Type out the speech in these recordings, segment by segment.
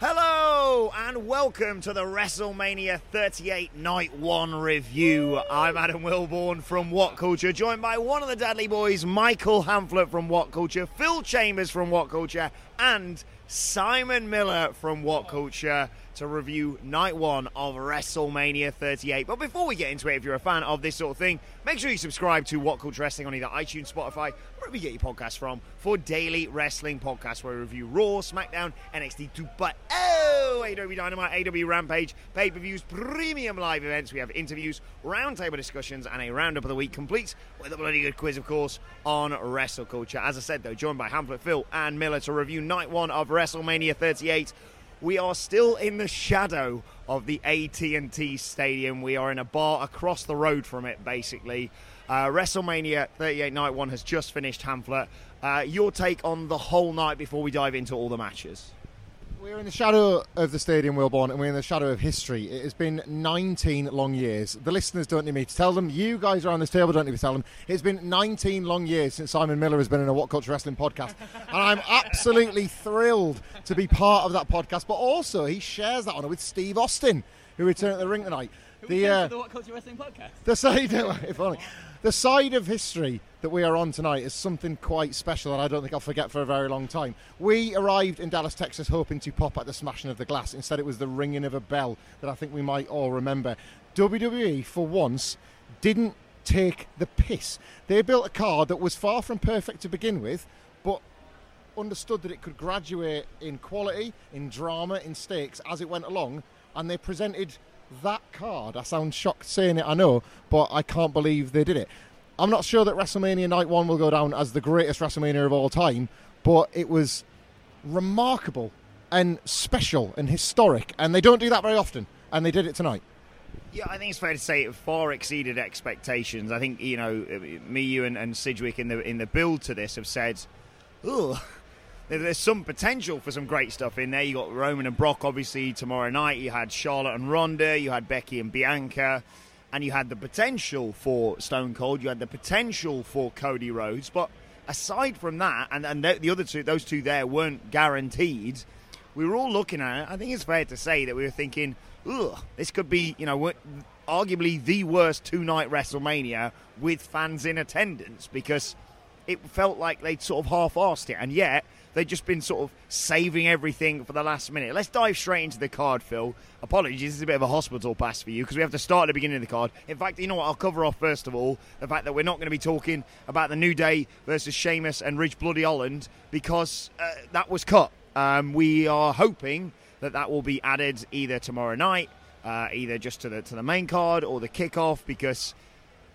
Hello and welcome to the WrestleMania 38 Night 1 review. I'm Adam Wilbourn from What Culture, joined by one of the Dudley Boys, Michael Hamflett from What Culture, Phil Chambers from What Culture, and Simon Miller from What Culture to review night one of WrestleMania 38. But before we get into it, if you're a fan of this sort of thing, make sure you subscribe to What Culture Wrestling on either iTunes, Spotify, wherever you get your podcasts from, for daily wrestling podcasts where we review Raw, SmackDown, NXT 2, but oh, AEW Dynamite, AEW Rampage, pay per views, premium live events. We have interviews, roundtable discussions, and a roundup of the week complete with a bloody good quiz, of course, on Wrestle Culture. As I said, though, joined by Hamlet, Phil, and Miller to review night one of WrestleMania 38 we are still in the shadow of the AT&T Stadium. We are in a bar across the road from it, basically. Uh, WrestleMania 38 Night 1 has just finished, Hamflett. Uh, your take on the whole night before we dive into all the matches? We're in the shadow of the stadium, Wilbourn, and we're in the shadow of history. It has been 19 long years. The listeners don't need me to tell them. You guys around this table don't need me to tell them. It's been 19 long years since Simon Miller has been in a What Culture Wrestling podcast. and I'm absolutely thrilled to be part of that podcast. But also, he shares that honour with Steve Austin, who returned at the ring tonight. Who The, uh, the What Culture Wrestling podcast. The side, if only, the side of history that we are on tonight is something quite special that I don't think I'll forget for a very long time. We arrived in Dallas, Texas, hoping to pop at the smashing of the glass. Instead, it was the ringing of a bell that I think we might all remember. WWE, for once, didn't take the piss. They built a card that was far from perfect to begin with, but understood that it could graduate in quality, in drama, in stakes as it went along, and they presented that card. I sound shocked saying it, I know, but I can't believe they did it. I'm not sure that WrestleMania Night 1 will go down as the greatest WrestleMania of all time, but it was remarkable and special and historic, and they don't do that very often, and they did it tonight. Yeah, I think it's fair to say it far exceeded expectations. I think you know, me, you, and, and Sidgwick in the in the build to this have said, "Ugh, there's some potential for some great stuff in there. You got Roman and Brock obviously tomorrow night. You had Charlotte and Ronda. You had Becky and Bianca, and you had the potential for Stone Cold. You had the potential for Cody Rhodes. But aside from that, and and the other two, those two there weren't guaranteed. We were all looking at it. I think it's fair to say that we were thinking, ugh, this could be you know arguably the worst two night WrestleMania with fans in attendance because it felt like they'd sort of half assed it, and yet they've just been sort of saving everything for the last minute. Let's dive straight into the card, Phil. Apologies, this is a bit of a hospital pass for you because we have to start at the beginning of the card. In fact, you know what? I'll cover off first of all the fact that we're not going to be talking about the New Day versus Sheamus and Ridge Bloody Holland because uh, that was cut. Um, we are hoping that that will be added either tomorrow night, uh, either just to the to the main card or the kickoff because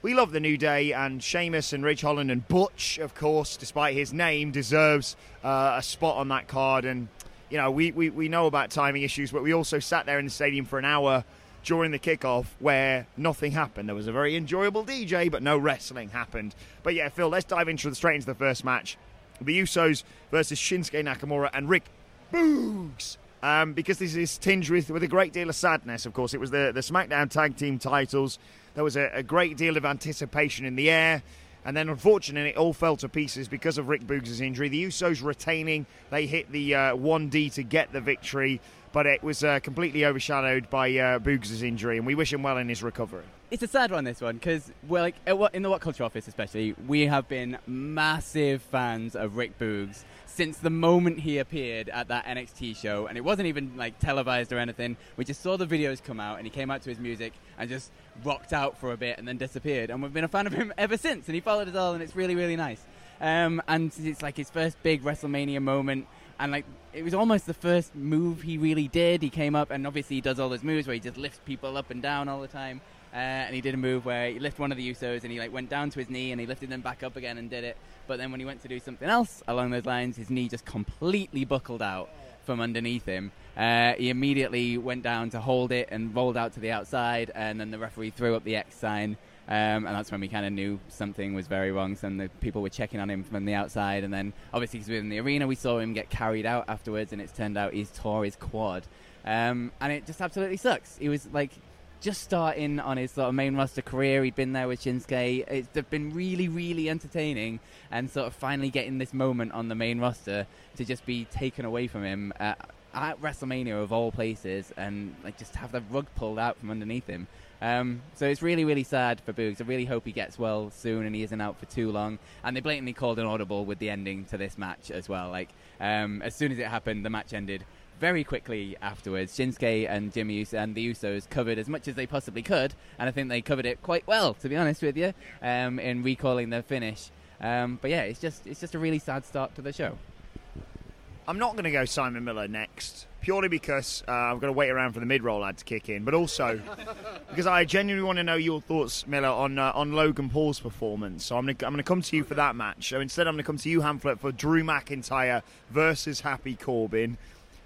we love the New Day, and Sheamus and Ridge Holland and Butch, of course, despite his name, deserves uh, a spot on that card. And, you know, we, we, we know about timing issues, but we also sat there in the stadium for an hour during the kickoff where nothing happened. There was a very enjoyable DJ, but no wrestling happened. But yeah, Phil, let's dive into straight into the first match. The Usos versus Shinsuke Nakamura and Rick Boogs um, because this is tinged with, with a great deal of sadness. Of course, it was the, the SmackDown Tag Team titles. There was a, a great deal of anticipation in the air. And then, unfortunately, it all fell to pieces because of Rick Boogs' injury. The Usos retaining, they hit the uh, 1D to get the victory, but it was uh, completely overshadowed by uh, Boogs' injury, and we wish him well in his recovery. It's a sad one, this one, because we're like in the What Culture office, especially, we have been massive fans of Rick Boogs since the moment he appeared at that NXT show, and it wasn't even like televised or anything. We just saw the videos come out, and he came out to his music and just rocked out for a bit and then disappeared. And we've been a fan of him ever since, and he followed us all, and it's really, really nice. Um, and it's like his first big WrestleMania moment, and like it was almost the first move he really did. He came up, and obviously he does all those moves where he just lifts people up and down all the time. Uh, and he did a move where he lifted one of the Usos and he like went down to his knee and he lifted them back up again and did it. But then when he went to do something else along those lines, his knee just completely buckled out from underneath him. Uh, he immediately went down to hold it and rolled out to the outside, and then the referee threw up the X sign. Um, and that's when we kind of knew something was very wrong. Some the people were checking on him from the outside, and then obviously 'cause we in the arena, we saw him get carried out afterwards, and it's turned out he's tore his quad, um, and it just absolutely sucks. He was like just starting on his sort of main roster career. He'd been there with Shinsuke. It's been really, really entertaining, and sort of finally getting this moment on the main roster to just be taken away from him at, at WrestleMania of all places, and like just have the rug pulled out from underneath him. Um, so it's really, really sad for Boogs. I really hope he gets well soon and he isn't out for too long. And they blatantly called an audible with the ending to this match as well. Like um, as soon as it happened, the match ended very quickly afterwards. Shinsuke and Jimmy Uso and the Usos covered as much as they possibly could, and I think they covered it quite well, to be honest with you, um, in recalling the finish. Um, but yeah, it's just it's just a really sad start to the show. I'm not going to go Simon Miller next, purely because uh, I'm going to wait around for the mid-roll ad to kick in, but also because I genuinely want to know your thoughts, Miller, on uh, on Logan Paul's performance. So I'm going to I'm going to come to you for that match. So instead, I'm going to come to you, Hamlet, for Drew McIntyre versus Happy Corbin.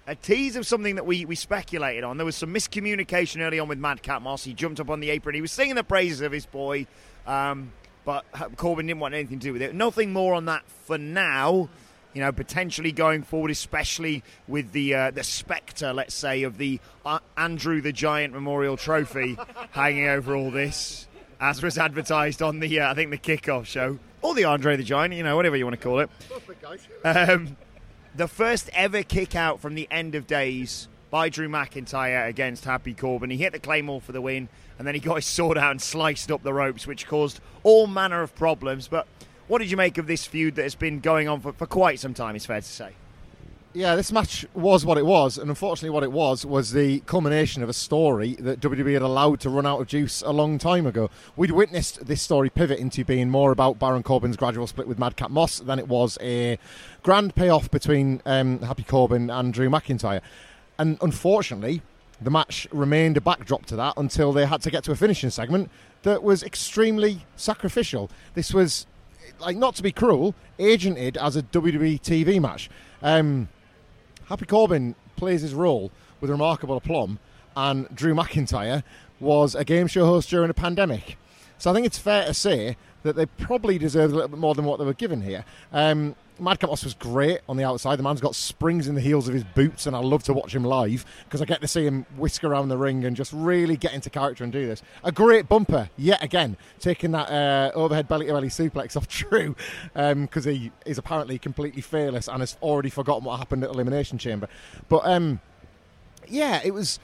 A tease of something that we, we speculated on. There was some miscommunication early on with Madcap Moss. He jumped up on the apron. He was singing the praises of his boy, um, but Corbin didn't want anything to do with it. Nothing more on that for now you know, potentially going forward, especially with the uh, the spectre, let's say, of the uh, Andre the Giant Memorial Trophy hanging over all this, as was advertised on the uh, I think the kickoff show, or the Andre the Giant, you know, whatever you want to call it. Um, the first ever kick out from the end of days by Drew McIntyre against Happy Corbin. He hit the Claymore for the win, and then he got his sword out and sliced up the ropes, which caused all manner of problems. But what did you make of this feud that has been going on for, for quite some time, it's fair to say? Yeah, this match was what it was, and unfortunately, what it was was the culmination of a story that WWE had allowed to run out of juice a long time ago. We'd witnessed this story pivot into being more about Baron Corbin's gradual split with Madcap Moss than it was a grand payoff between um, Happy Corbin and Drew McIntyre. And unfortunately, the match remained a backdrop to that until they had to get to a finishing segment that was extremely sacrificial. This was, like, not to be cruel, agented as a WWE TV match. Um, Happy Corbin plays his role with remarkable aplomb, and Drew McIntyre was a game show host during a pandemic. So I think it's fair to say that they probably deserved a little bit more than what they were given here. Um, Madcap Moss was great on the outside. The man's got springs in the heels of his boots, and I love to watch him live because I get to see him whisk around the ring and just really get into character and do this. A great bumper, yet again, taking that uh, overhead belly to belly suplex off Drew because he is apparently completely fearless and has already forgotten what happened at Elimination Chamber. But um, yeah, it was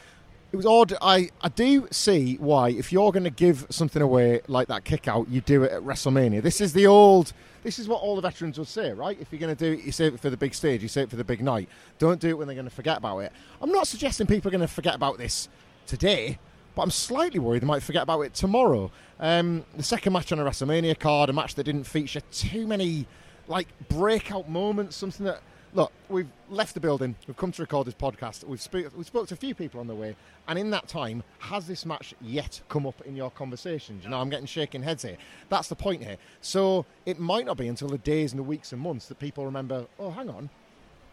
it was odd. I, I do see why if you're going to give something away like that kick out, you do it at WrestleMania. This is the old. This is what all the veterans would say, right? If you're going to do it, you save it for the big stage. You save it for the big night. Don't do it when they're going to forget about it. I'm not suggesting people are going to forget about this today, but I'm slightly worried they might forget about it tomorrow. Um, the second match on a WrestleMania card, a match that didn't feature too many like breakout moments, something that look, we've left the building, we've come to record this podcast, we've, we've spoke to a few people on the way, and in that time, has this match yet come up in your conversations? You know, I'm getting shaking heads here. That's the point here. So it might not be until the days and the weeks and months that people remember, oh, hang on,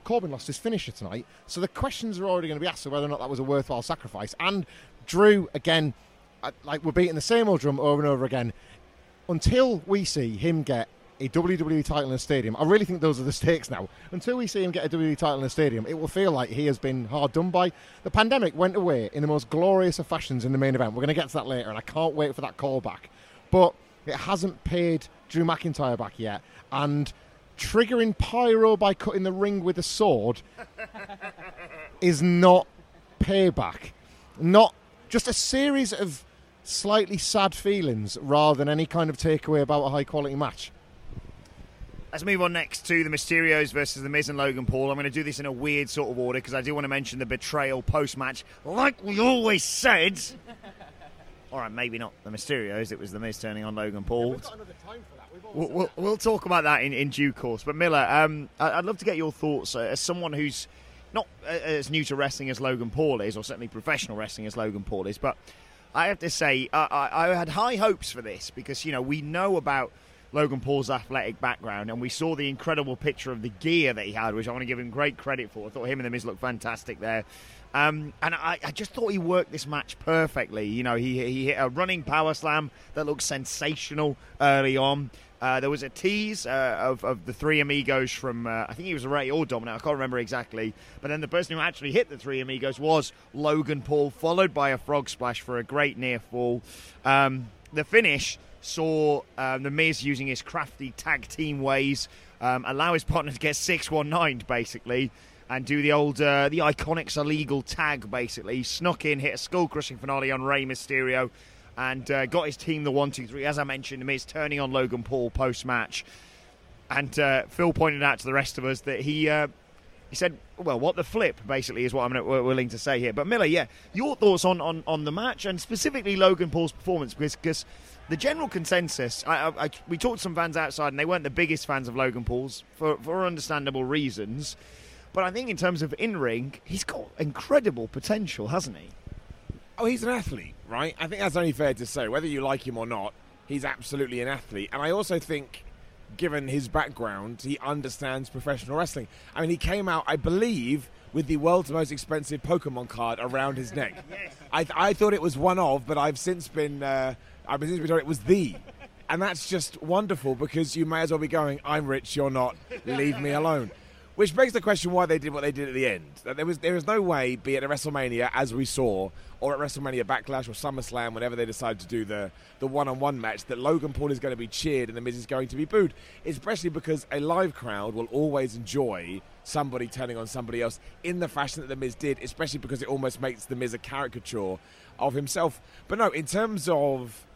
Corbin lost his finisher tonight. So the questions are already going to be asked of whether or not that was a worthwhile sacrifice. And Drew, again, like we're beating the same old drum over and over again. Until we see him get a WWE title in a stadium. I really think those are the stakes now. Until we see him get a WWE title in a stadium, it will feel like he has been hard done by. The pandemic went away in the most glorious of fashions in the main event. We're going to get to that later, and I can't wait for that callback. But it hasn't paid Drew McIntyre back yet, and triggering Pyro by cutting the ring with a sword is not payback. Not just a series of slightly sad feelings rather than any kind of takeaway about a high quality match. Let's move on next to the Mysterios versus the Miz and Logan Paul. I'm going to do this in a weird sort of order because I do want to mention the betrayal post match, like we always said. All right, maybe not the Mysterios. It was the Miz turning on Logan Paul. We'll, we'll, we'll talk about that in, in due course. But Miller, um, I- I'd love to get your thoughts uh, as someone who's not uh, as new to wrestling as Logan Paul is, or certainly professional wrestling as Logan Paul is. But I have to say, uh, I, I had high hopes for this because you know we know about Logan Paul's athletic background, and we saw the incredible picture of the gear that he had, which I want to give him great credit for. I thought him and the Miz looked fantastic there. Um, and I, I just thought he worked this match perfectly. You know, he, he hit a running power slam that looked sensational early on. Uh, there was a tease uh, of, of the three amigos from, uh, I think he was Rey or Dominic, I can't remember exactly. But then the person who actually hit the three amigos was Logan Paul, followed by a frog splash for a great near fall. Um, the finish saw um, The Miz using his crafty tag team ways, um, allow his partner to get six one nined basically, and do the old, uh, the Iconics illegal tag basically. He snuck in, hit a skull crushing finale on Rey Mysterio, and uh, got his team the 1 2 3. As I mentioned, The Miz turning on Logan Paul post match. And uh, Phil pointed out to the rest of us that he. Uh, he said, "Well, what the flip?" Basically, is what I'm willing to say here. But Miller, yeah, your thoughts on, on, on the match and specifically Logan Paul's performance, because because the general consensus, I, I, I, we talked to some fans outside, and they weren't the biggest fans of Logan Paul's for for understandable reasons. But I think in terms of in ring, he's got incredible potential, hasn't he? Oh, he's an athlete, right? I think that's only fair to say. Whether you like him or not, he's absolutely an athlete. And I also think, given his background, he understands professional wrestling. I mean, he came out, I believe, with the world's most expensive Pokemon card around his neck. I, I thought it was one of, but I've since been, uh, I've since been told it was the. And that's just wonderful because you may as well be going, I'm rich, you're not, leave me alone. Which begs the question why they did what they did at the end. That There was there is no way, be it at WrestleMania as we saw, or at WrestleMania Backlash or SummerSlam, whenever they decide to do the the one on one match, that Logan Paul is going to be cheered and the Miz is going to be booed. Especially because a live crowd will always enjoy somebody turning on somebody else in the fashion that the Miz did, especially because it almost makes the Miz a caricature of himself. But no, in terms of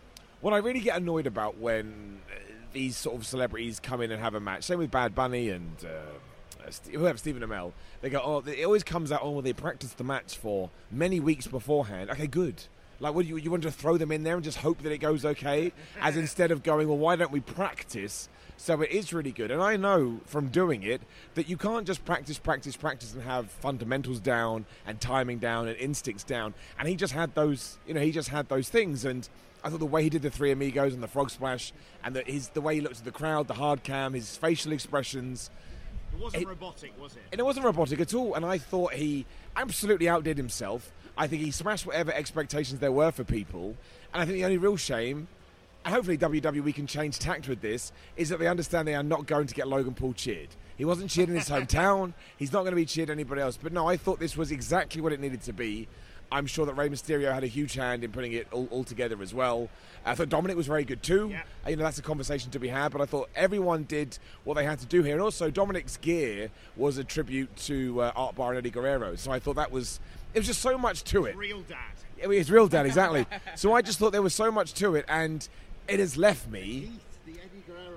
what I really get annoyed about when uh, these sort of celebrities come in and have a match, same with Bad Bunny and uh, uh, whoever Stephen Amell, they go, oh, it always comes out, oh, they practiced the match for many weeks beforehand. Okay, good. Like, what do you, you want to throw them in there and just hope that it goes okay? As instead of going, well, why don't we practice so it is really good? And I know from doing it that you can't just practice, practice, practice and have fundamentals down and timing down and instincts down. And he just had those, you know, he just had those things. And I thought the way he did the three amigos and the frog splash and the, his, the way he looked at the crowd, the hard cam, his facial expressions. It wasn't It- robotic, was it? And it wasn't robotic at all. And I thought he absolutely outdid himself. I think he smashed whatever expectations there were for people. And I think the only real shame, and hopefully WWE can change tact with this, is that they understand they are not going to get Logan Paul cheered. He wasn't cheered in his hometown. He's not going to be cheered anybody else. But no, I thought this was exactly what it needed to be. I'm sure that Rey Mysterio had a huge hand in putting it all, all together as well. I thought Dominic was very good too. Yeah. You know, that's a conversation to be had. But I thought everyone did what they had to do here. And also, Dominic's gear was a tribute to uh, Art Barr and Eddie Guerrero. So I thought that was, it was just so much to it. Real dad. I mean, It's real dad, exactly. so I just thought there was so much to it, and it has left me.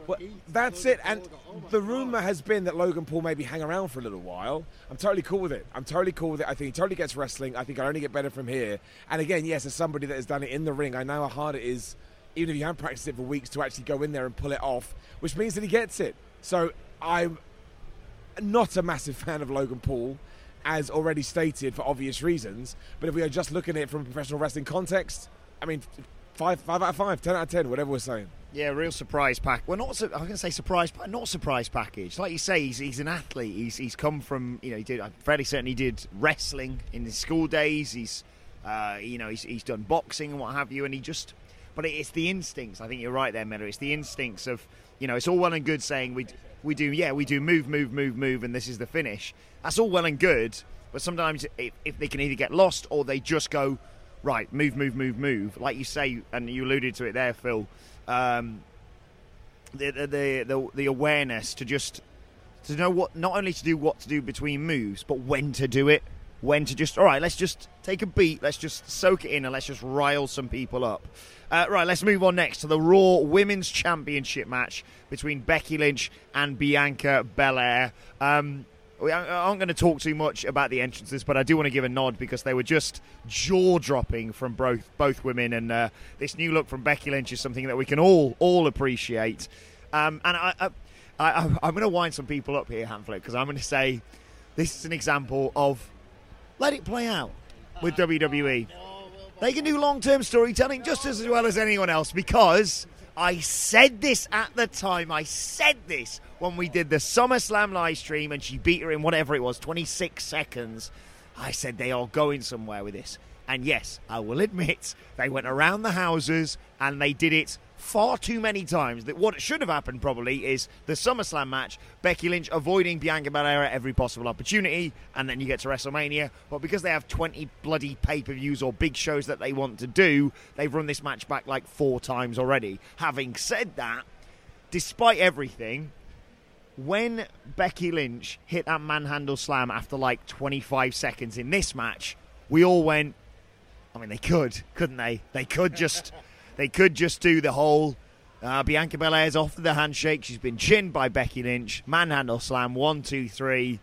Well, that's it. And the rumor has been that Logan Paul maybe hang around for a little while. I'm totally cool with it. I'm totally cool with it. I think he totally gets wrestling. I think I only get better from here. And again, yes, as somebody that has done it in the ring, I know how hard it is, even if you haven't practiced it for weeks, to actually go in there and pull it off, which means that he gets it. So I'm not a massive fan of Logan Paul, as already stated for obvious reasons. But if we are just looking at it from a professional wrestling context, I mean, five, five out of five, ten out of ten, whatever we're saying. Yeah, real surprise pack. Well, not. Su- I was going to say surprise, but not surprise package. Like you say, he's, he's an athlete. He's he's come from you know he did. I'm fairly certain he did wrestling in his school days. He's uh, you know he's he's done boxing and what have you, and he just but it's the instincts. I think you're right there, Miller. It's the instincts of you know, it's all well and good saying we we do yeah we do move move move move and this is the finish. That's all well and good, but sometimes if, if they can either get lost or they just go right move move move move like you say and you alluded to it there, Phil. Um, the, the the the awareness to just to know what not only to do what to do between moves, but when to do it. When to just all right, let's just take a beat, let's just soak it in, and let's just rile some people up. Uh, right, let's move on next to the Raw Women's Championship match between Becky Lynch and Bianca Belair. Um, we aren't going to talk too much about the entrances, but I do want to give a nod because they were just jaw dropping from both both women, and uh, this new look from Becky Lynch is something that we can all all appreciate. Um, and I, I, I, am going to wind some people up here, Hamflett, because I'm going to say this is an example of let it play out with WWE. They can do long term storytelling just as well as anyone else because I said this at the time. I said this when we did the SummerSlam live stream and she beat her in whatever it was, 26 seconds. I said they are going somewhere with this. And yes, I will admit, they went around the houses and they did it far too many times that what should have happened probably is the SummerSlam match, Becky Lynch avoiding Bianca Belair at every possible opportunity, and then you get to WrestleMania. But because they have 20 bloody pay per views or big shows that they want to do, they've run this match back like four times already. Having said that, despite everything, when Becky Lynch hit that manhandle slam after like 25 seconds in this match, we all went, I mean, they could, couldn't they? They could just they could just do the whole uh, Bianca Belair's off the handshake. She's been chinned by Becky Lynch. Manhandle slam, one, two, three.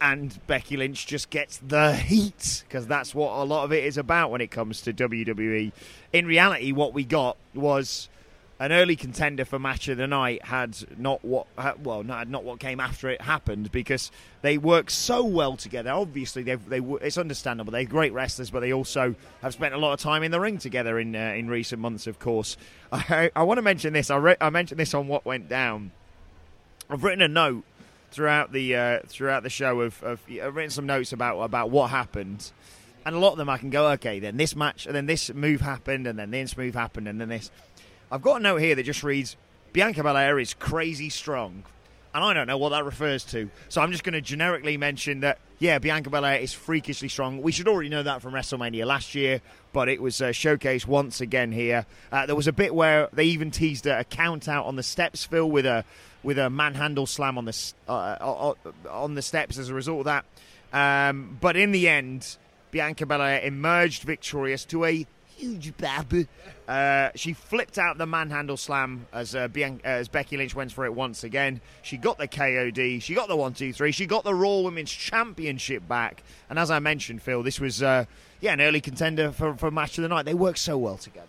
And Becky Lynch just gets the heat because that's what a lot of it is about when it comes to WWE. In reality, what we got was an early contender for match of the night had not what well not, not what came after it happened because they work so well together. Obviously, they they it's understandable they're great wrestlers, but they also have spent a lot of time in the ring together in uh, in recent months. Of course, I, I want to mention this. I re- I mentioned this on what went down. I've written a note throughout the uh, throughout the show of, of I've written some notes about about what happened. And a lot of them I can go, okay, then this match, and then this move happened, and then this move happened, and then this. I've got a note here that just reads Bianca Belair is crazy strong. And I don't know what that refers to. So I'm just going to generically mention that, yeah, Bianca Belair is freakishly strong. We should already know that from WrestleMania last year, but it was uh, showcased once again here. Uh, there was a bit where they even teased a, a count out on the steps, Phil, with a with a manhandle slam on the uh, uh, uh, on the steps as a result of that. Um, but in the end, Bianca Belair emerged victorious to a huge bab. Uh, she flipped out the manhandle slam as uh, Bian- uh, as Becky Lynch went for it once again. She got the KOD. She got the one, two, three. She got the Raw Women's Championship back. And as I mentioned, Phil, this was uh, yeah an early contender for for match of the night. They work so well together.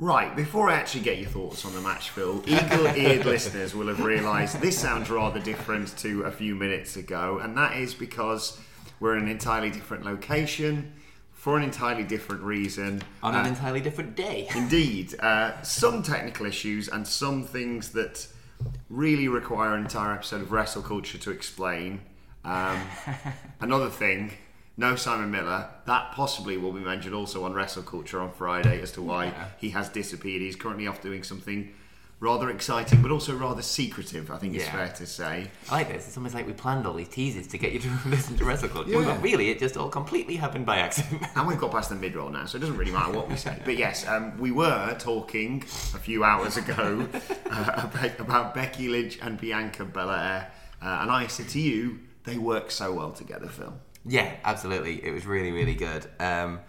Right, before I actually get your thoughts on the match, Phil, eagle eared listeners will have realised this sounds rather different to a few minutes ago, and that is because We're in an entirely different location for an entirely different reason. On an Uh, entirely different day. Indeed. Uh, some technical issues and some things that really require an entire episode of Wrestle Culture to explain. Um, another thing, no Simon Miller. That possibly will be mentioned also on Wrestle Culture on Friday as to why Yeah. he has disappeared. He's currently off doing something rather exciting, but also rather secretive, I think it's fair to say. I like this. It's almost like we planned all these teasers to get you to listen to Wrestle Culture. Yeah. But really, it just all completely happened by accident. And we've got past the mid roll now, so it doesn't really matter what we say. But yes, um, we were talking a few hours ago uh, about, about Becky Lynch and Bianca Belair, uh, and I said to you, they work so well together, Phil. Yeah, absolutely. It was really, really good. Um,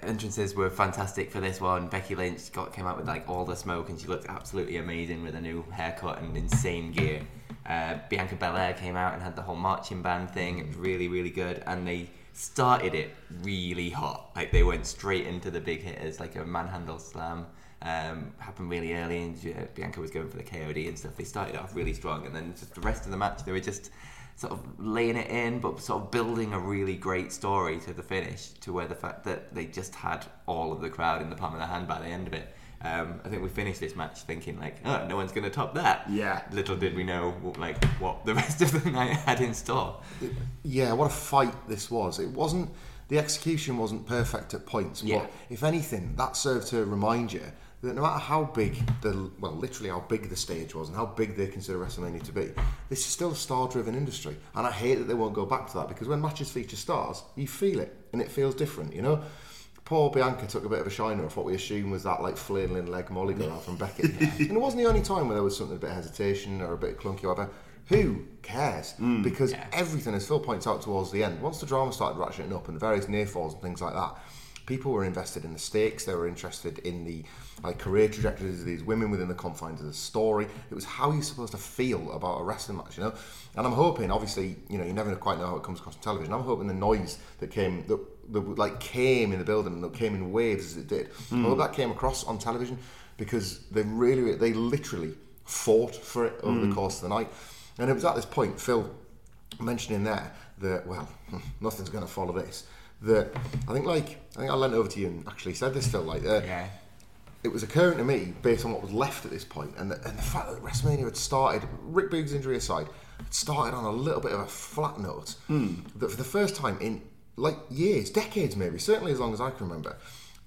entrances were fantastic for this one. Becky Lynch got came out with like all the smoke, and she looked absolutely amazing with a new haircut and insane gear. Uh, Bianca Belair came out and had the whole marching band thing. It was really, really good, and they started it really hot. Like they went straight into the big hitters, like a manhandle slam. Um, happened really early, and Bianca was going for the KOD and stuff. They started off really strong, and then just the rest of the match, they were just sort of laying it in, but sort of building a really great story to the finish, to where the fact that they just had all of the crowd in the palm of their hand by the end of it. Um, I think we finished this match thinking like, oh, no one's going to top that. Yeah. Little did we know like what the rest of the night had in store. Yeah, what a fight this was. It wasn't the execution wasn't perfect at points, Yeah. but if anything, that served to remind you that no matter how big the well, literally how big the stage was and how big they consider WrestleMania to be, this is still a star-driven industry, and I hate that they won't go back to that because when matches feature stars, you feel it and it feels different, you know. Poor Bianca took a bit of a shiner off what we assume was that like flailing leg molly girl from Becky, and it wasn't the only time where there was something a bit of hesitation or a bit clunky or whatever. Who cares? Mm, because everything, as Phil points out towards the end, once the drama started ratcheting up and the various near falls and things like that, people were invested in the stakes. They were interested in the like career trajectories of these women within the confines of the story. It was how you're supposed to feel about a wrestling match, you know. And I'm hoping, obviously, you know, you never quite know how it comes across on television. I'm hoping the noise that came that, that like came in the building and that came in waves as it did. I hmm. hope that came across on television because they really, they literally fought for it over the hmm. course of the night. And it was at this point, Phil mentioning there that well, nothing's going to follow this. That I think, like I think I leant over to you and actually said this, Phil. Like, uh, Yeah. it was occurring to me based on what was left at this point, and the, and the fact that WrestleMania had started, Rick Boogs' injury aside, had started on a little bit of a flat note. That for the first time in like years, decades maybe, certainly as long as I can remember,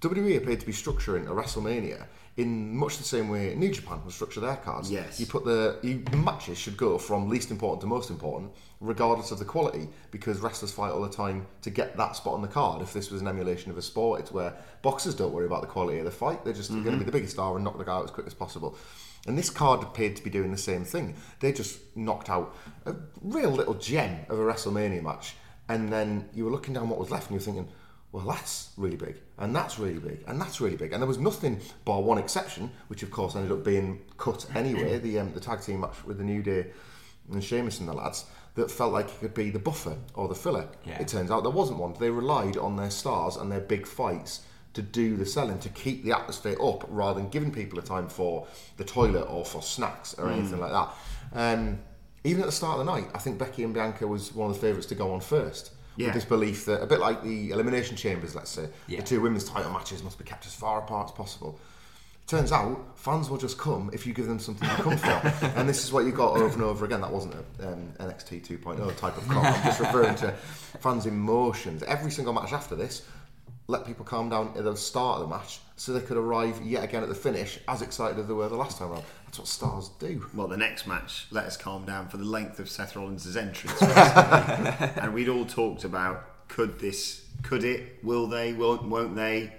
WWE appeared to be structuring a WrestleMania in much the same way New Japan would structure their cards. Yes. You put the you, the matches should go from least important to most important, regardless of the quality, because wrestlers fight all the time to get that spot on the card. If this was an emulation of a sport, it's where boxers don't worry about the quality of the fight; they're just going to be mm-hmm. the biggest star and knock the guy out as quick as possible. And this card appeared to be doing the same thing. They just knocked out a real little gem of a WrestleMania match, and then you were looking down what was left, and you're thinking. Well, that's really big, and that's really big, and that's really big, and there was nothing bar one exception, which of course ended up being cut anyway. the um, the tag team match with the New Day and Sheamus and the lads that felt like it could be the buffer or the filler. Yeah. It turns out there wasn't one. They relied on their stars and their big fights to do the selling, to keep the atmosphere up, rather than giving people a time for the toilet or for snacks or anything like that. Um, even at the start of the night, I think Becky and Bianca was one of the favourites to go on first. Yeah. With this belief that, a bit like the Elimination Chambers, let's say, Yeah. the two women's title matches must be kept as far apart as possible. Turns out, fans will just come if you give them something to come for. and this is what you got over and over again. That wasn't a um, NXT 2.0 type of cop. I'm just referring to fans' emotions. Every single match after this, let people calm down at the start of the match so they could arrive yet again at the finish as excited as they were the last time around. That's what stars do. Well, the next match, let us calm down for the length of Seth Rollins' entrance. and we'd all talked about could this, could it, will they, won't, won't they?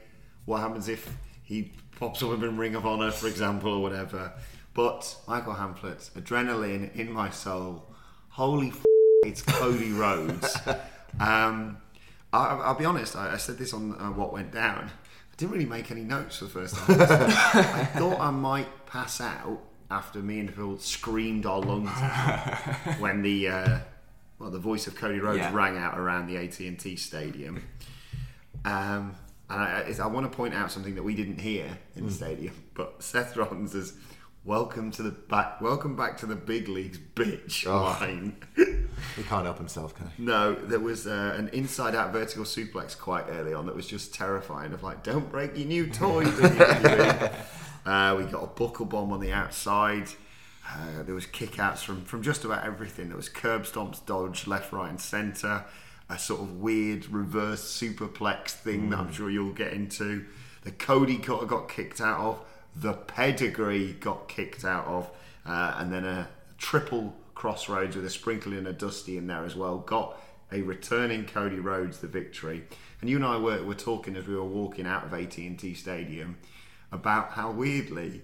What happens if he pops up in Ring of Honor, for example, or whatever? But Michael Hamflett, adrenaline in my soul. Holy f- it's Cody Rhodes. Um, I, I'll be honest, I, I said this on uh, What Went Down. I didn't really make any notes for the first time. I thought I might pass out after me and Phil screamed our lungs out when the uh, well the voice of Cody Rhodes Yeah. rang out around the AT and T Stadium. Um, and I, I- I want to point out something that we didn't hear in the stadium, but Seth Rollins has Welcome to the back. Welcome back to the big leagues, bitch. Oh. Line. He can't help himself, can he? No, there was uh, an inside-out vertical suplex quite early on that was just terrifying. Of like, don't break your new toy. Uh, we got a buckle bomb on the outside. Uh, there was kickouts from from just about everything. There was curb stomps, dodge, left, right, and centre. A sort of weird reverse superplex thing that I'm sure you'll get into. The Cody cutter got kicked out of. The pedigree got kicked out of, uh, and then a triple Cross Rhodes with a sprinkle and a dusty in there as well. Got a returning Cody Rhodes the victory. And you and I were, were talking as we were walking out of AT&T Stadium about how weirdly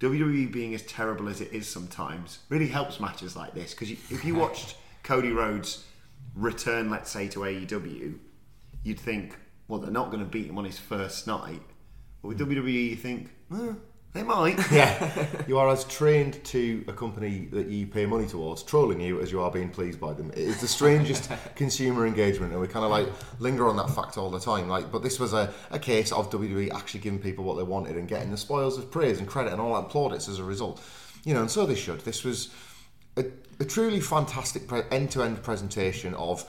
WWE being as terrible as it is sometimes really helps matches like this because if you watched Cody Rhodes return, let's say, to AEW, you'd think, well, they're not going to beat him on his first night. But with WWE, you think, well, they might. yeah, you are as trained to a company that you pay money towards trolling you as you are being pleased by them. It is the strangest consumer engagement, and we kind of like linger on that fact all the time. Like, but this was a, a case of WWE actually giving people what they wanted and getting the spoils of praise and credit and all that plaudits as a result. You know, and so they should. This was a, a truly fantastic pre- end-to-end presentation of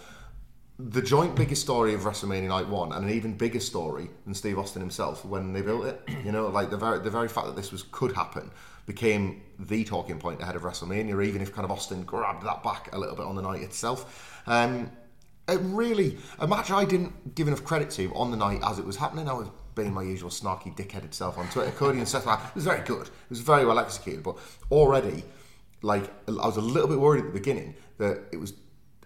the joint biggest story of WrestleMania Night One, and an even bigger story than Steve Austin himself when they built it. You know, like the very the very fact that this was could happen became the talking point ahead of WrestleMania. Even if kind of Austin grabbed that back a little bit on the night itself. Um, it really a match I didn't give enough credit to on the night as it was happening. I was being my usual snarky dickheaded self on Twitter. Cody and Seth, it was very good. It was very well executed, but already, like I was a little bit worried at the beginning that it was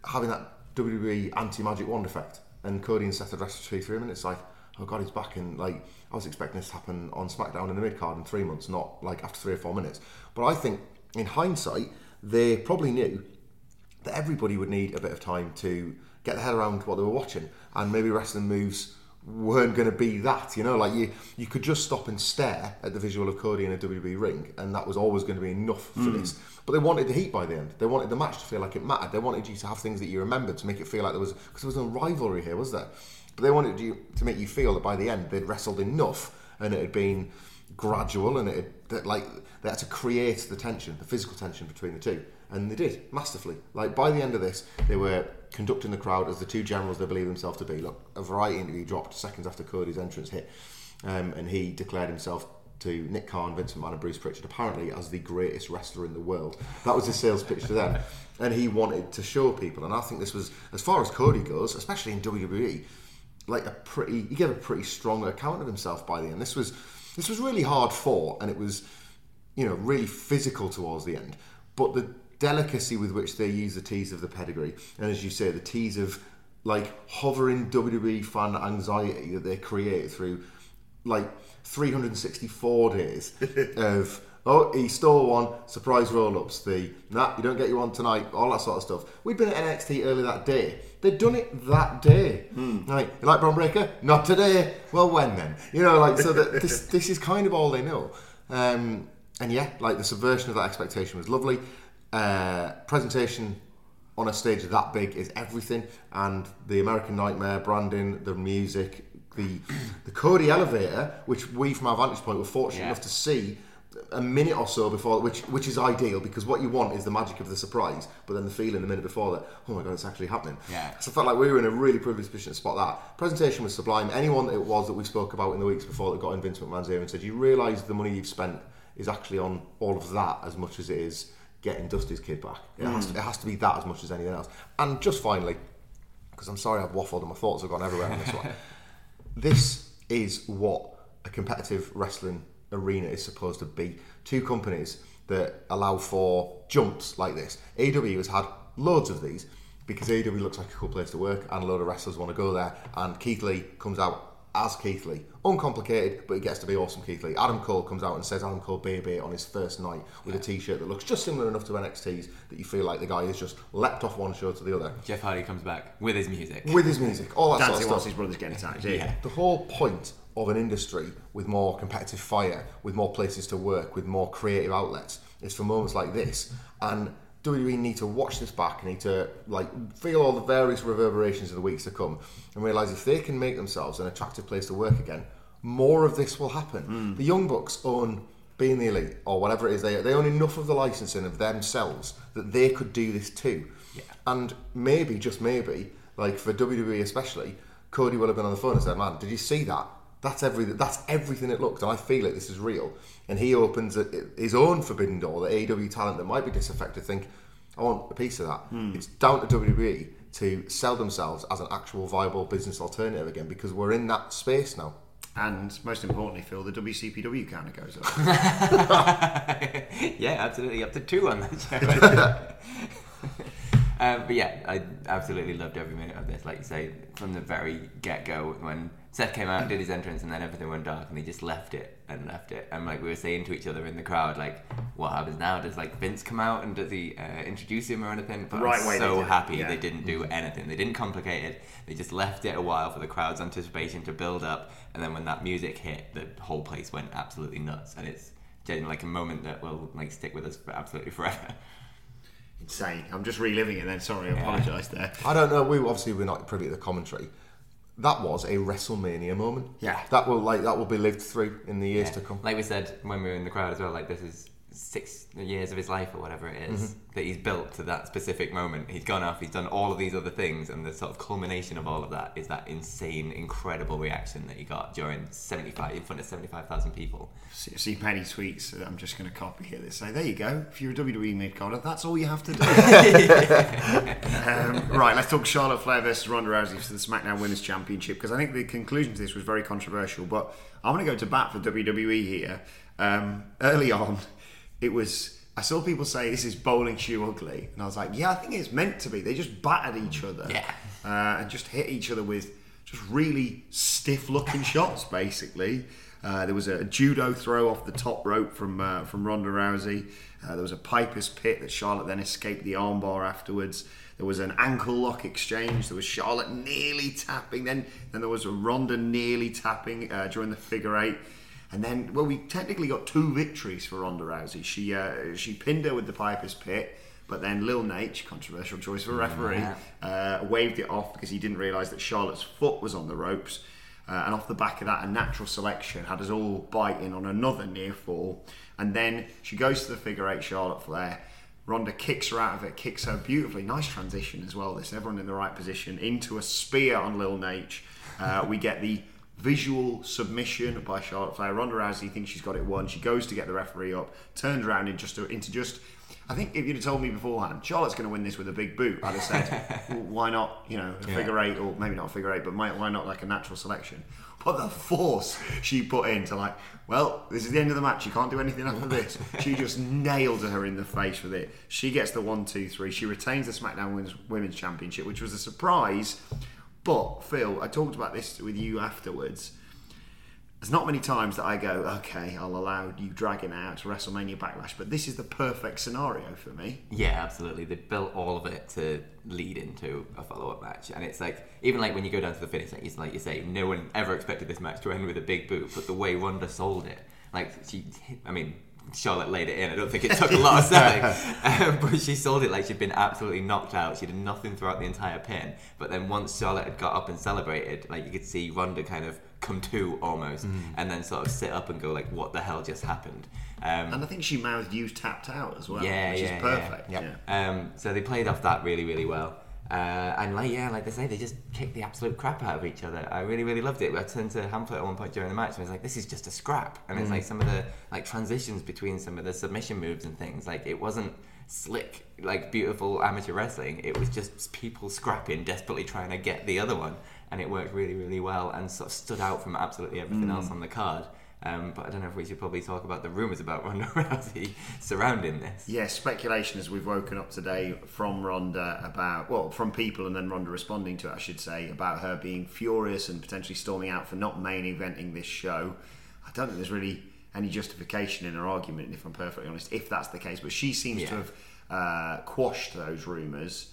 having that WWE anti magic wand effect, and Cody and Seth had wrestled for three minutes. Like, oh god, he's back, and like I was expecting this to happen on SmackDown in the mid card in three months, not like after three or four minutes. But I think, in hindsight, they probably knew that everybody would need a bit of time to get their head around what they were watching, and maybe wrestling moves weren't going to be that. You know, like you you could just stop and stare at the visual of Cody in a WWE ring, and that was always going to be enough for Mm. this. But they wanted the heat by the end. They wanted the match to feel like it mattered. They wanted you to have things that you remembered to make it feel like there was because there was no rivalry here, was there? But they wanted you to make you feel that by the end they'd wrestled enough and it had been gradual and it had, that like they had to create the tension, the physical tension between the two, and they did masterfully. Like by the end of this, they were conducting the crowd as the two generals they believe themselves to be. Look, a variety interview dropped seconds after Cody's entrance hit, um, and he declared himself to Nick Khan, Vince McMahon, and Bruce Pritchard apparently as the greatest wrestler in the world. That was his sales pitch to them, and he wanted to show people. And I think this was, as far as Cody goes, especially in WWE, like a pretty he gave a pretty strong account of himself by the end. This was this was really hard fought and it was you know really physical towards the end. But the delicacy with which they use the tease of the pedigree and as you say the tease of like hovering WWE fan anxiety that they create through like 364 days of oh he stole one surprise roll-ups the nah you don't get you one tonight all that sort of stuff. We'd been at NXT earlier that day. They'd done it that day. Like you like Bron Breakker? Not today. Well when then? You know like so that this this is kind of all they know. Um, and yeah like the subversion of that expectation was lovely. Uh, presentation on a stage that big is everything and the American Nightmare branding the music the the Cody elevator which we from our vantage point were fortunate Yeah. enough to see a minute or so before which which is ideal because what you want is the magic of the surprise but then the feeling the minute before that oh my god it's actually happening. Yeah. so I felt like we were in a really privileged position to spot that. Presentation was sublime. Anyone that it was that we spoke about in the weeks before that got in Vince McMahon's ear and said you realise the money you've spent is actually on all of that as much as it is getting Dusty's kid back. It, has, mm. to, it has to be that as much as anything else. And just finally because I'm sorry I've waffled and my thoughts have gone everywhere on this one this is what a competitive wrestling arena is supposed to be. Two companies that allow for jumps like this. AEW has had loads of these because AEW looks like a cool place to work and a load of wrestlers want to go there. And Keith Lee comes out as Keith Lee. Uncomplicated, but he gets to be awesome Keith Lee. Adam Cole comes out and says Adam Cole baby on his first night with a t-shirt that looks just similar enough to NXT's that you feel like the guy has just leapt off one show to the other. Jeff Hardy comes back with his music. With his music, all that Dancing sort of whilst stuff. his brother's getting attacked. Yeah. The whole point of an industry with more competitive fire, with more places to work, with more creative outlets, is for moments like this. And WWE need to watch this back, and need to like feel all the various reverberations of the weeks to come, and realise if they can make themselves an attractive place to work again, more of this will happen. Hmm. The Young Bucks own being the elite or whatever it is, they they own enough of the licensing of themselves that they could do this too. Yeah. And maybe, just maybe, like for WWE especially, Cody will have been on the phone and said, "Man, did you see that? That's everything. That's everything it looked, and I feel it. This is real." And he opens a, his own forbidden door. The AEW talent that might be disaffected think, "I want a piece of that." It's down to WWE to sell themselves as an actual viable business alternative again because we're in that space now. And most importantly, Phil, the WCPW counter goes up. yeah, absolutely. Up to two on that show. um, but yeah, I absolutely loved every minute of this. Like you say, from the very get go, when Seth came out and did his entrance, and then everything went dark, and he just left it and left it. And like we were saying to each other in the crowd, like, what happens now? Does like Vince come out and does he uh, introduce him or anything? But Right I'm way so did it, happy yeah. they didn't do anything. They didn't complicate it. They just left it a while for the crowd's anticipation to build up, and then when that music hit, the whole place went absolutely nuts. And it's genuinely like a moment that will like stick with us for absolutely forever. Insane. I'm just reliving it then. Sorry, I apologise there. I don't know. We obviously we're not privy to the commentary. That was a WrestleMania moment. Yeah. that will like that will be lived through in the years Yeah. to come. Like we said when we were in the crowd as well, like this is six years of his life or whatever it is that he's built to that specific moment. He's gone off, he's done all of these other things, and the sort of culmination of all of that is that insane, incredible reaction that he got during 75 in front of 75,000 people. See, see Penny tweets. that I'm just going to copy here. They say, "There you go. If you're a WWE mid carder, that's all you have to do." um, right. Let's talk Charlotte Flair versus Ronda Rousey for the SmackDown Women's Championship because I think the conclusion to this was very controversial. But I'm going to go to bat for WWE here. Um, early on, it was. I saw people say this is bowling shoe ugly, and I was like, yeah, I think it's meant to be. They just battered each other, Yeah. uh, and just hit each other with just really stiff-looking shots. Basically, uh, there was a judo throw off the top rope from uh, from Ronda Rousey. Uh, there was a Piper's pit that Charlotte then escaped the armbar afterwards. There was an ankle lock exchange. There was Charlotte nearly tapping. Then then there was a Ronda nearly tapping uh, during the figure eight. And then, well, we technically got two victories for Ronda Rousey. She uh, she pinned her with the Piper's Pit, but then Lil Nate, controversial choice for referee, uh, waved it off because he didn't realise that Charlotte's foot was on the ropes. Uh, and off the back of that, a natural selection had us all biting on another near fall. And then she goes to the figure eight, Charlotte Flair. Ronda kicks her out of it, kicks her beautifully. Nice transition as well. This everyone in the right position into a spear on Lil Nate. Uh, we get the visual submission by Charlotte Flair. Ronda Rousey thinks she's got it won. She goes to get the referee up, turns around in just to, into just. I think if you'd have told me beforehand, Charlotte's going to win this with a big boot, I'd have said, well, why not, you know, a figure eight, or maybe not a figure eight, but why, why not like a natural selection? But the force she put into like, well, this is the end of the match. You can't do anything after this. She just nailed her in the face with it. She gets the one, two, three. She retains the SmackDown Women's, Women's Championship, which was a surprise. But Phil, I talked about this with you afterwards. There's not many times that I go, okay, I'll allow you dragging out WrestleMania Backlash, but this is the perfect scenario for me. Yeah, absolutely. They built all of it to lead into a follow-up match, and it's like even like when you go down to the finish, like you, like you say, no one ever expected this match to end with a big boot, but the way Ronda sold it, like she, I mean. Charlotte laid it in. I don't think it took a lot of selling, um, but she sold it like she'd been absolutely knocked out. She did nothing throughout the entire pin. But then once Charlotte had got up and celebrated, like you could see Ronda kind of come to almost, and then sort of sit up and go like, "What the hell just happened?" Um, And I think she mouthed you tapped out as well, yeah, which yeah, is perfect. Yeah. Um, so they played off that really, really well. Uh, and like yeah, like they say, they just kicked the absolute crap out of each other. I really, really loved it. I turned to Hamflett at one point during the match and I was like, "This is just a scrap." And it's Mm. like some of the like transitions between some of the submission moves and things. Like it wasn't slick, like beautiful amateur wrestling. It was just people scrapping, desperately trying to get the other one, and it worked really, really well and sort of stood out from absolutely everything Mm. else on the card. Um, but I don't know if we should probably talk about the rumours about Ronda Rousey surrounding this. Yeah, speculation as we've woken up today from Ronda about, well, from people and then Ronda responding to it, I should say, about her being furious and potentially storming out for not main eventing this show. I don't think there's really any justification in her argument, if I'm perfectly honest, if that's the case. But she seems to have uh, quashed those rumours.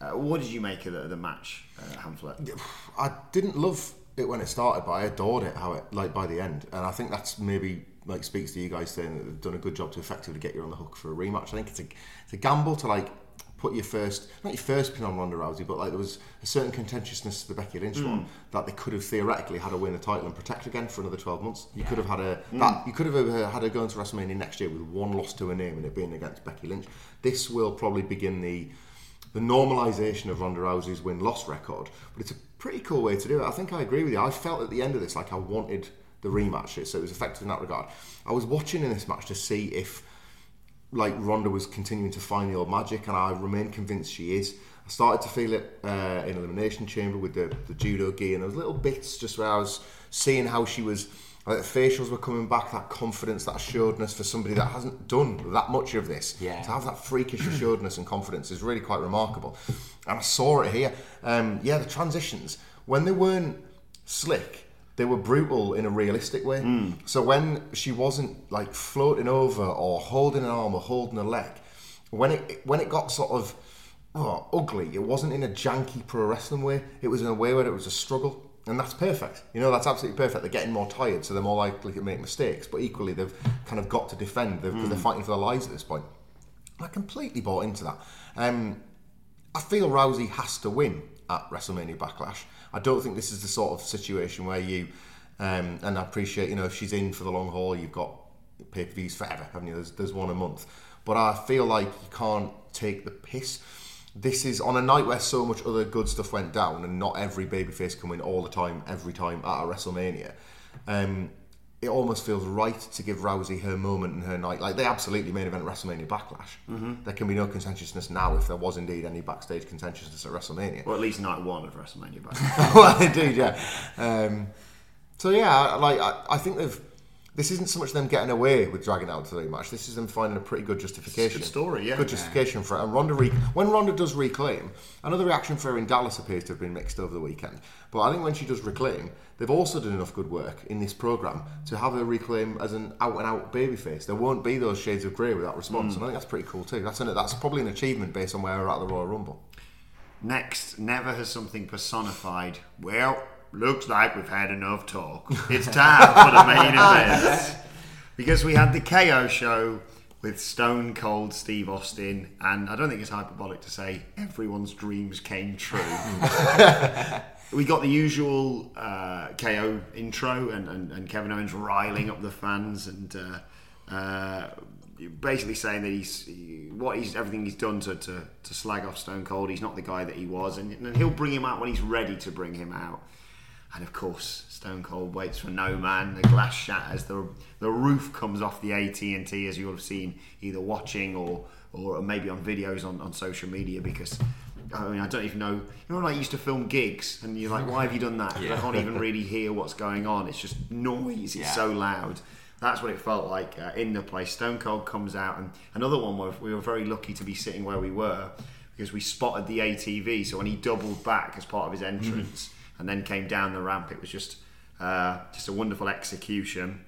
Uh, what did you make of the, the match, uh, Hamflett? I didn't love it when it started, but I adored it how it like by the end, and I think that's maybe like speaks to you guys saying that they've done a good job to effectively get you on the hook for a rematch. I think it's a it's a gamble to like put your first, not your first pin on Ronda Rousey, but like there was a certain contentiousness to the Becky Lynch Mm. one that they could have theoretically had her win a title and protect again for another 12 months. You Yeah. could have had a Mm. that you could have uh, had her go into WrestleMania next year with one loss to her name and it being against Becky Lynch. This will probably begin the the normalisation of Ronda Rousey's win loss record, but it's a pretty cool way to do it. I think I agree with you. I felt at the end of this like I wanted the rematch, so it was effective in that regard. I was watching in this match to see if like Ronda was continuing to find the old magic, and I remain convinced she is. I started to feel it uh, in Elimination Chamber with the, the judo gi, and there was little bits just where I was seeing how she was. Like the facials were coming back, that confidence, that assuredness for somebody that hasn't done that much of this. Yeah. To have that freakish assuredness and confidence is really quite remarkable. And I saw it here. Um, yeah, the transitions, when they weren't slick, they were brutal in a realistic way. So when she wasn't like floating over or holding an arm or holding a leg, when it when it got sort of oh, ugly, it wasn't in a janky pro wrestling way. It was in a way where it was a struggle. And that's perfect. You know, that's absolutely perfect. They're getting more tired, so they're more likely to make mistakes. But equally, they've kind of got to defend because they're Mm. fighting for their lives at this point. I completely bought into that. Um, I feel Rousey has to win at WrestleMania Backlash. I don't think this is the sort of situation where you, um, and I appreciate, you know, if she's in for the long haul, you've got pay per views forever, haven't you? There's, there's one a month. But I feel like you can't take the piss. This is on a night where so much other good stuff went down, and not every babyface can win all the time, every time at a WrestleMania. Um, it almost feels right to give Rousey her moment and her night. Like they absolutely main event WrestleMania Backlash. Mhm. There can be no contentiousness now if there was indeed any backstage contentiousness at WrestleMania. Well, at least night one of WrestleMania. Back. well, indeed, yeah. Um, so yeah, like I, I think they've. This isn't so much them getting away with dragging out the rematch. This is them finding a pretty good justification. Good story, yeah. Good justification for it. And Ronda, re- when Ronda does reclaim, another reaction for her in Dallas appears to have been mixed over the weekend. But I think when she does reclaim, they've also done enough good work in this program to have her reclaim as an out and out babyface. There won't be those shades of grey with that response, Mm. and I think that's pretty cool too. That's an, that's probably an achievement based on where we're at the Royal Rumble. Next, never has something personified. Well, looks like we've had enough talk. It's time for the main event. Because we had the KO show with Stone Cold Steve Austin, and I don't think it's hyperbolic to say everyone's dreams came true. we got the usual uh, KO intro and, and, and Kevin Owens riling up the fans and uh, uh, basically saying that he's he- what he's everything he's done to, to, to slag off Stone Cold. He's not the guy that he was, and, and he'll bring him out when he's ready to bring him out. And of course, Stone Cold waits for no man. The glass shatters. The the roof comes off the AT and T, as you'll have seen either watching or or maybe on videos on, on social media. Because I mean, I don't even know. You know, when I used to film gigs, and you're like, why have you done that? Yeah. I can't even really hear what's going on. It's just noise. It's Yeah. so loud. That's what it felt like uh, in the place. Stone Cold comes out, and another one where we were very lucky to be sitting where we were because we spotted the ATV. So when he doubled back as part of his entrance and then came down the ramp, it was just uh, just a wonderful execution.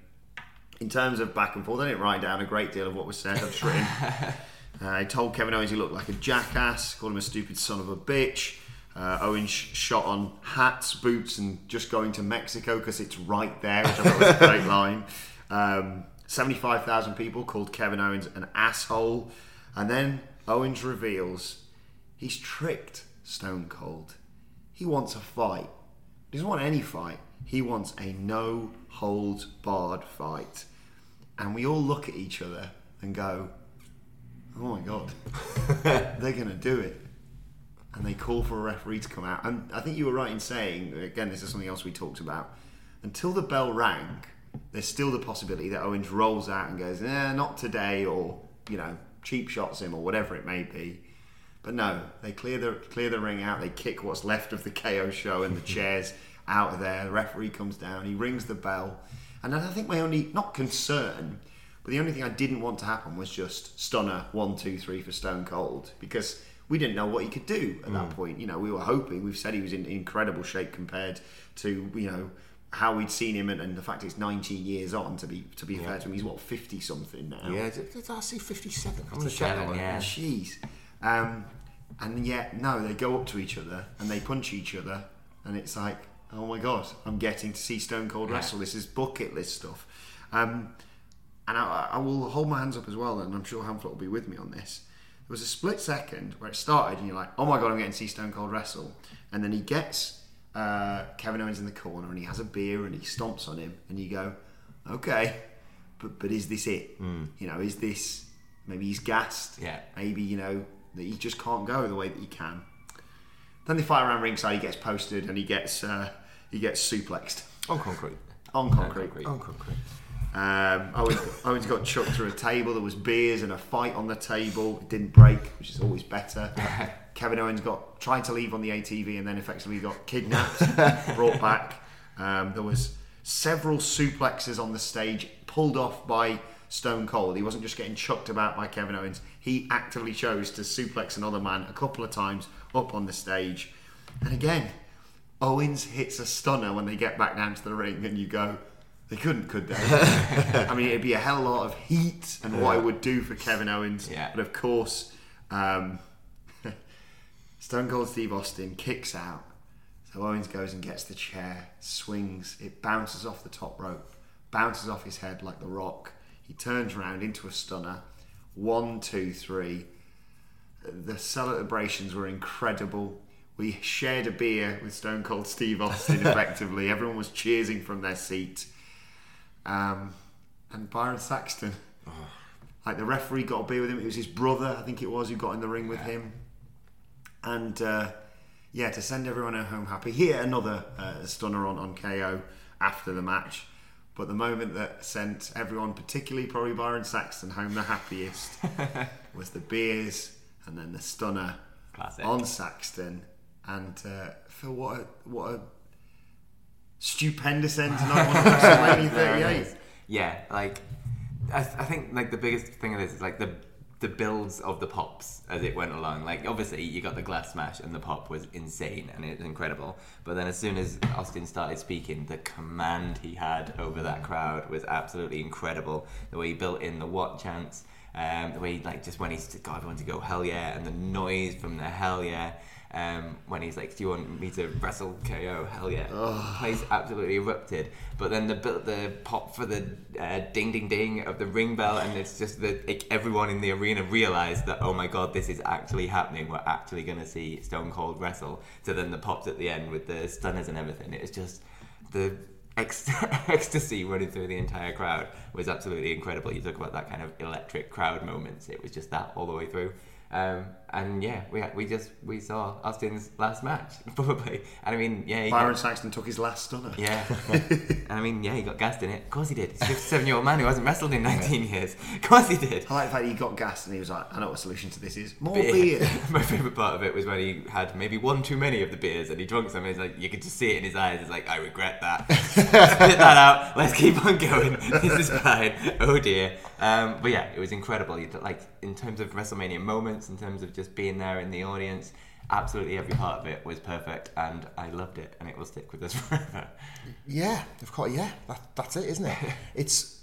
In terms of back and forth, I didn't write down a great deal of what was said. I've just written. Uh, he told Kevin Owens he looked like a jackass, called him a stupid son of a bitch. Uh, Owens sh- shot on hats, boots, and just going to Mexico because it's right there, which I thought was a great line. Um, 75,000 people called Kevin Owens an asshole. And then Owens reveals he's tricked Stone Cold. He wants a fight. He doesn't want any fight. He wants a no holds barred fight. And we all look at each other and go, oh my God, they're going to do it. And they call for a referee to come out. And I think you were right in saying, again, this is something else we talked about. Until the bell rang, there's still the possibility that Owens rolls out and goes, eh, not today, or, you know, cheap shots him, or whatever it may be. But no, they clear the clear the ring out. They kick what's left of the KO show and the chairs out of there. The referee comes down. He rings the bell, and I think my only not concern, but the only thing I didn't want to happen was just stunner one two three for Stone Cold because we didn't know what he could do at that mm. point. You know, we were hoping. We've said he was in incredible shape compared to you know how we'd seen him, and, and the fact it's 19 years on. To be to be fair to him, he's what 50 something now. Yeah, did, did I see 57? I'm going to check that one. Jeez. Um, and yet, no, they go up to each other and they punch each other, and it's like, oh my god, I'm getting to see Stone Cold Yeah. wrestle. This is bucket list stuff. Um, and I, I will hold my hands up as well, and I'm sure Hamflett will be with me on this. There was a split second where it started, and you're like, "Oh my god, I'm getting to see Stone Cold wrestle," and then he gets uh, Kevin Owens in the corner, and he has a beer, and he stomps on him, and you go, "Okay, but but is this it? You know, is this maybe he's gassed? Yeah. maybe you know that he just can't go the way that he can." Then they fight around ringside. He gets posted, and he gets uh, he gets suplexed on concrete. On concrete. On concrete. Um, Owens, Owens got chucked through a table. There was beers and a fight on the table. It didn't break, which is always better. Kevin Owens got tried to leave on the ATV and then effectively got kidnapped, brought back. Um, there was several suplexes on the stage pulled off by Stone Cold. He wasn't just getting chucked about by Kevin Owens. He actively chose to suplex another man a couple of times up on the stage. And again, Owens hits a stunner when they get back down to the ring, and you go, they couldn't, could they? I mean, it'd be a hell of a lot of heat and what it would do for Kevin Owens. Yeah. But of course, um, Stone Cold Steve Austin kicks out. So Owens goes and gets the chair, swings, it bounces off the top rope, bounces off his head like the rock. He turns around into a stunner. One, two, three. The celebrations were incredible. We shared a beer with Stone Cold Steve Austin effectively. Everyone was cheering from their seat. Um, and Byron Saxton, like the referee got a beer with him. It was his brother, I think it was, who got in the ring with him. And uh, yeah, to send everyone home happy. Here, another uh, stunner on, on KO after the match. But the moment that sent everyone, particularly probably Byron Saxton, home the happiest was the beers and then the stunner Classic. on Saxton. And uh, Phil, what a, what a stupendous end to 1938. Yeah, like I, I think like the biggest thing of this is like the the builds of the pops as it went along. Like obviously you got the glass smash and the pop was insane and it was incredible. But then as soon as Austin started speaking, the command he had over that crowd was absolutely incredible. The way he built in the what chants, um, the way he, like just when he's got everyone to go hell yeah and the noise from the hell yeah. Um, when he's like, "Do you want me to wrestle KO?" Hell yeah! The place absolutely erupted. But then the the pop for the uh, ding ding ding of the ring bell, and it's just that like, everyone in the arena realized that oh my god, this is actually happening. We're actually going to see Stone Cold wrestle. So then the pops at the end with the stunners and everything. It was just the ex- ecstasy running through the entire crowd was absolutely incredible. You talk about that kind of electric crowd moments. It was just that all the way through. Um, and yeah, we we just we saw Austin's last match probably, and I mean yeah, Byron got- Saxton took his last stunner. yeah, and I mean yeah, he got gassed in it. Of course he did. He's a 57 year old man who hasn't wrestled in 19 years. Of course he did. I like the fact he got gassed and he was like, I know what solution to this is. More Beer. beer. My favourite part of it was when he had maybe one too many of the beers and he drunk some. And he's like, you could just see it in his eyes. It's like, I regret that. Spit that out. Let's keep on going. This is fine. Oh dear. Um, but yeah, it was incredible. Like in terms of WrestleMania moments, in terms of just being there in the audience, absolutely every part of it was perfect, and I loved it, and it will stick with us forever. Yeah, of course. Yeah, that, that's it, isn't it? It's.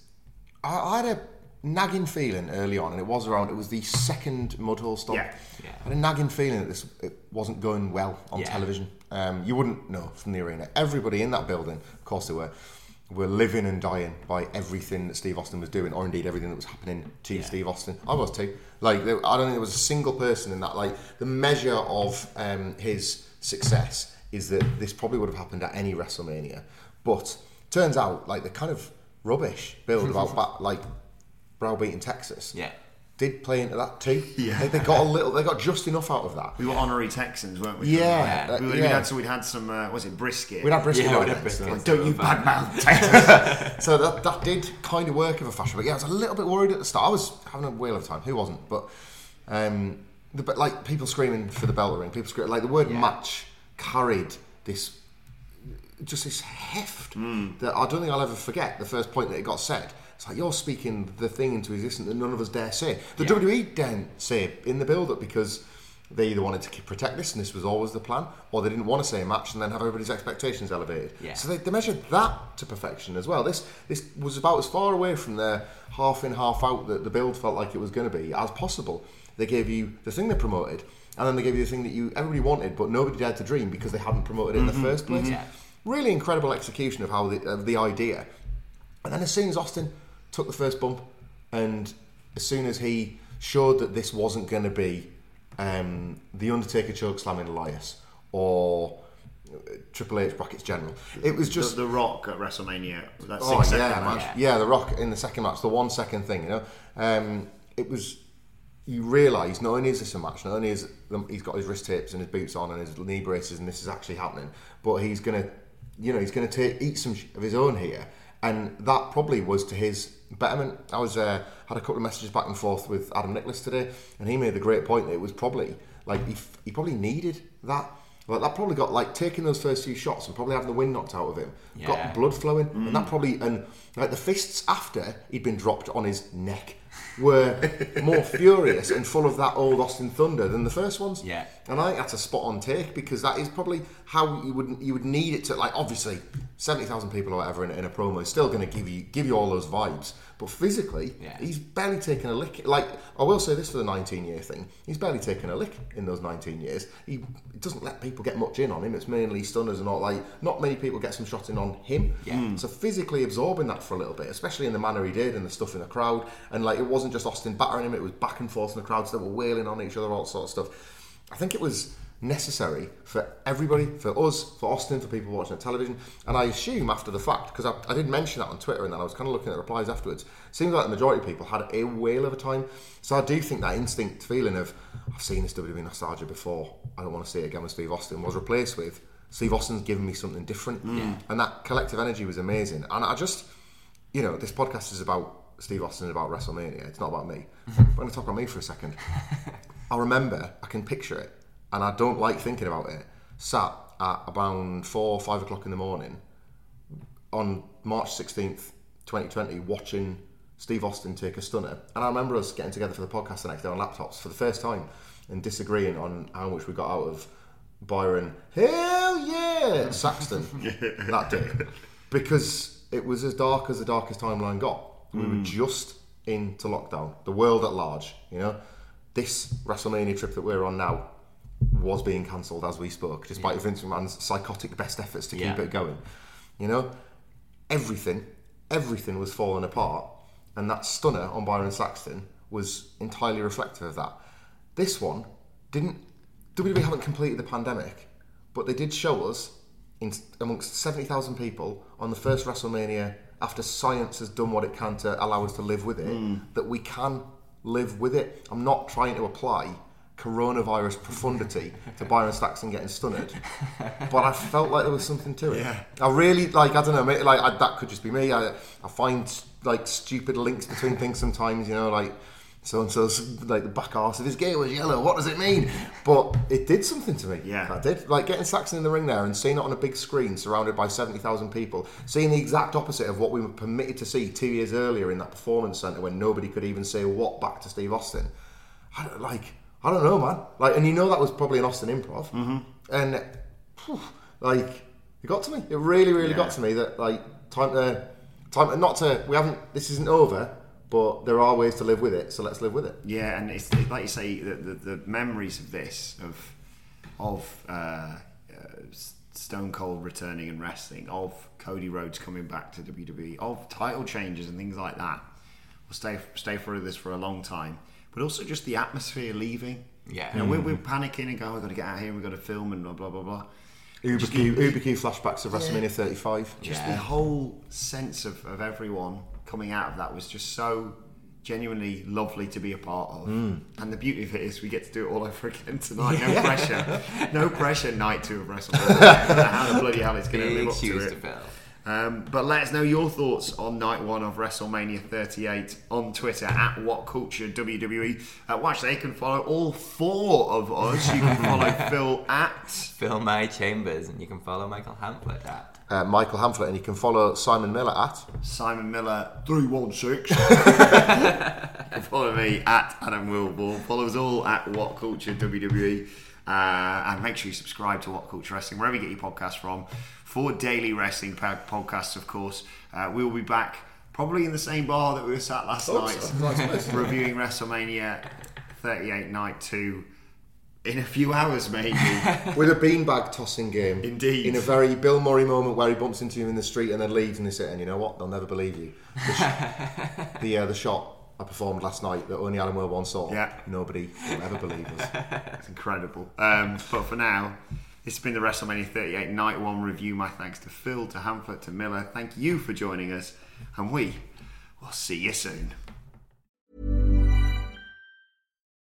I, I had a nagging feeling early on, and it was around. It was the second Mudhole stomp. Yeah. Yeah. I had a nagging feeling that this it wasn't going well on Yeah. television. Um, you wouldn't know from the arena. Everybody in that building, of course, they were. Were living and dying by everything that Steve Austin was doing, or indeed everything that was happening to Yeah. Steve Austin. I was too. Like, there, I don't think there was a single person in that. Like, the measure of um, his success is that this probably would have happened at any WrestleMania. But turns out, like the kind of rubbish build about like browbeating Texas Yeah. Did play into that too. Yeah. they, they got a little, they got just enough out of that. We were honorary Texans, weren't we? Yeah, we, uh, we, yeah. had some. We'd had some. Uh, was it brisket? We'd had brisket. Yeah, we'd have brisket. Like, don't you badmouth Texans? so that, that did kind of work of a fashion. But yeah, I was a little bit worried at the start. I was having a whale of a time. Who wasn't? But um, the, but like people screaming for the bell to ring. People screaming like the word match carried this just this heft that I don't think I'll ever forget. The first point that it got said. It's like you're speaking the thing into existence that none of us dare say. The WWE didn't say in the build-up because they either wanted to protect this and this was always the plan, or they didn't want to say a match and then have everybody's expectations elevated. Yeah. So they, they measured that to perfection as well. This this was about as far away from their half in, half out that the build felt like it was going to be as possible. They gave you the thing they promoted, and then they gave you the thing that you everybody wanted, but nobody dared to dream because they hadn't promoted it in the mm-hmm. first place. Mm-hmm. Yeah. Really incredible execution of how the, of the idea. And then as soon as Austin took the first bump, and as soon as he showed that this wasn't going to be um, the Undertaker choke slamming Elias or uh, Triple H brackets general. It was just the, the Rock at WrestleMania. That Oh six yeah, man. match. Yeah, the Rock in the second match, the one second thing. You know, um, it was. You realise not only is this a match, not only is he's got his wrist tapes and his boots on and his knee braces, and this is actually happening, but he's gonna, you know, he's gonna take eat some of his own here, and that probably was to his betterment. I was uh, had a couple of messages back and forth with Adam Nicholas today, and he made the great point that it was probably like he, f- he probably needed that. Like that probably got like taking those first few shots and probably having the wind knocked out of him, Yeah. got blood flowing, Mm. and that probably and like the fists after he'd been dropped on his neck were more furious and full of that old Austin Thunder than the first ones. Yeah. And I think that's a spot on take because that is probably how you would you would need it to like obviously seventy thousand people or whatever in, in a promo is still going to give you give you all those vibes, but physically Yeah. he's barely taken a lick. Like I will say this for the nineteen year thing, he's barely taken a lick in those nineteen years. He doesn't let people get much in on him. It's mainly stunners and not like not many people get some shots in on him. Yeah. Hmm. So physically absorbing that for a little bit, especially in the manner he did and the stuff in the crowd, and like it wasn't just Austin battering him; it was back and forth in the crowds that were wailing on each other, all sort of stuff. I think it was necessary for everybody, for us, for Austin, for people watching at television, and I assume after the fact, because I, I did mention that on Twitter, and then I was kind of looking at replies afterwards. Seems like the majority of people had a whale of a time. So I do think that instinct feeling of I've seen this WWE nostalgia before, I don't want to see it again with Steve Austin was replaced with Steve Austin's given me something different, and that collective energy was amazing. And I just, you know, this podcast is about Steve Austin about WrestleMania. It's not about me. I'm going to talk about me for a second. I remember, I can picture it, and I don't like thinking about it. Sat at about four, or five o'clock in the morning on March 16th, 2020, watching Steve Austin take a stunner. And I remember us getting together for the podcast the next day on laptops for the first time and disagreeing on how much we got out of Byron, hell yeah, Saxton that day. Because it was as dark as the darkest timeline got. We were mm. just into lockdown, the world at large, you know. This WrestleMania trip that we're on now was being cancelled as we spoke, despite Vince McMahon's psychotic best efforts to keep Yeah. it going. You know, everything, everything was falling apart, and that stunner on Byron Saxton was entirely reflective of that. This one didn't. WWE haven't completed the pandemic, but they did show us, in, amongst seventy thousand people, on the first WrestleMania, after science has done what it can to allow us to live with it, mm. that we can live with it. I'm not trying to apply coronavirus profundity to Byron Saxton getting stunned, but I felt like there was something to it. Yeah. I really like. I don't know. Maybe, like I, that could just be me. I, I find like stupid links between things sometimes. You know, like so and so's like the back arse of his gear was yellow. What does it mean? But it did something to me. Yeah. I did. Like getting Saxton in the ring there and seeing it on a big screen surrounded by seventy thousand people, seeing the exact opposite of what we were permitted to see two years earlier in that performance centre when nobody could even say what back to Steve Austin. I don't like. I don't know, man. Like, and you know that was probably an Austin improv, mm-hmm. and phew, like it got to me. It really, really Yeah. got to me that like time to time not to. We haven't. This isn't over, but there are ways to live with it. So let's live with it. Yeah, and it's like you say, the, the, the memories of this, of of uh, uh, Stone Cold returning and wrestling, of Cody Rhodes coming back to WWE, of title changes and things like that, will stay stay through this for a long time. But also just the atmosphere leaving. Yeah. you know, we're, we're panicking and going, "We've got to get out of here. We've got to film and blah blah blah blah." Uber Just Q, the- Uber Q flashbacks of WrestleMania 35. just Yeah. the whole sense of, of everyone coming out of that was just so genuinely lovely to be a part of. Mm. And the beauty of it is we get to do it all over again tonight. No pressure. No pressure night two of WrestleMania. I don't know how the bloody hell it's going to live up to it. to. Um, but let us know your thoughts on night one of WrestleMania 38 on Twitter at What Culture WWE. Uh, watch, they can follow all four of us. You can follow Phil at Phil My Chambers, and you can follow Michael Hamflett at. Uh, Michael Hamflett, and you can follow Simon Miller at. Simon Miller 316. follow me at Adam Wilbourn. Follow us all at What Culture WWE. Uh, and make sure you subscribe to What Culture Wrestling, wherever you get your podcasts from, for daily wrestling podcasts, of course. Uh, we'll be back probably in the same bar that we were sat last Oh, night, so- reviewing WrestleMania 38 Night 2 in a few hours, maybe. With a beanbag tossing game. Indeed. In a very Bill Murray moment where he bumps into him in the street and then leaves and they say, and you know what? They'll never believe you. The, sh- the, uh, the shot I performed last night that only Alan Moore once saw. Yeah. Nobody will ever believe us. It's incredible. Um, but for now, this has been the WrestleMania 38 Night 1 review. My thanks to Phil, to Hamflett, to Miller. Thank you for joining us, and we will see you soon.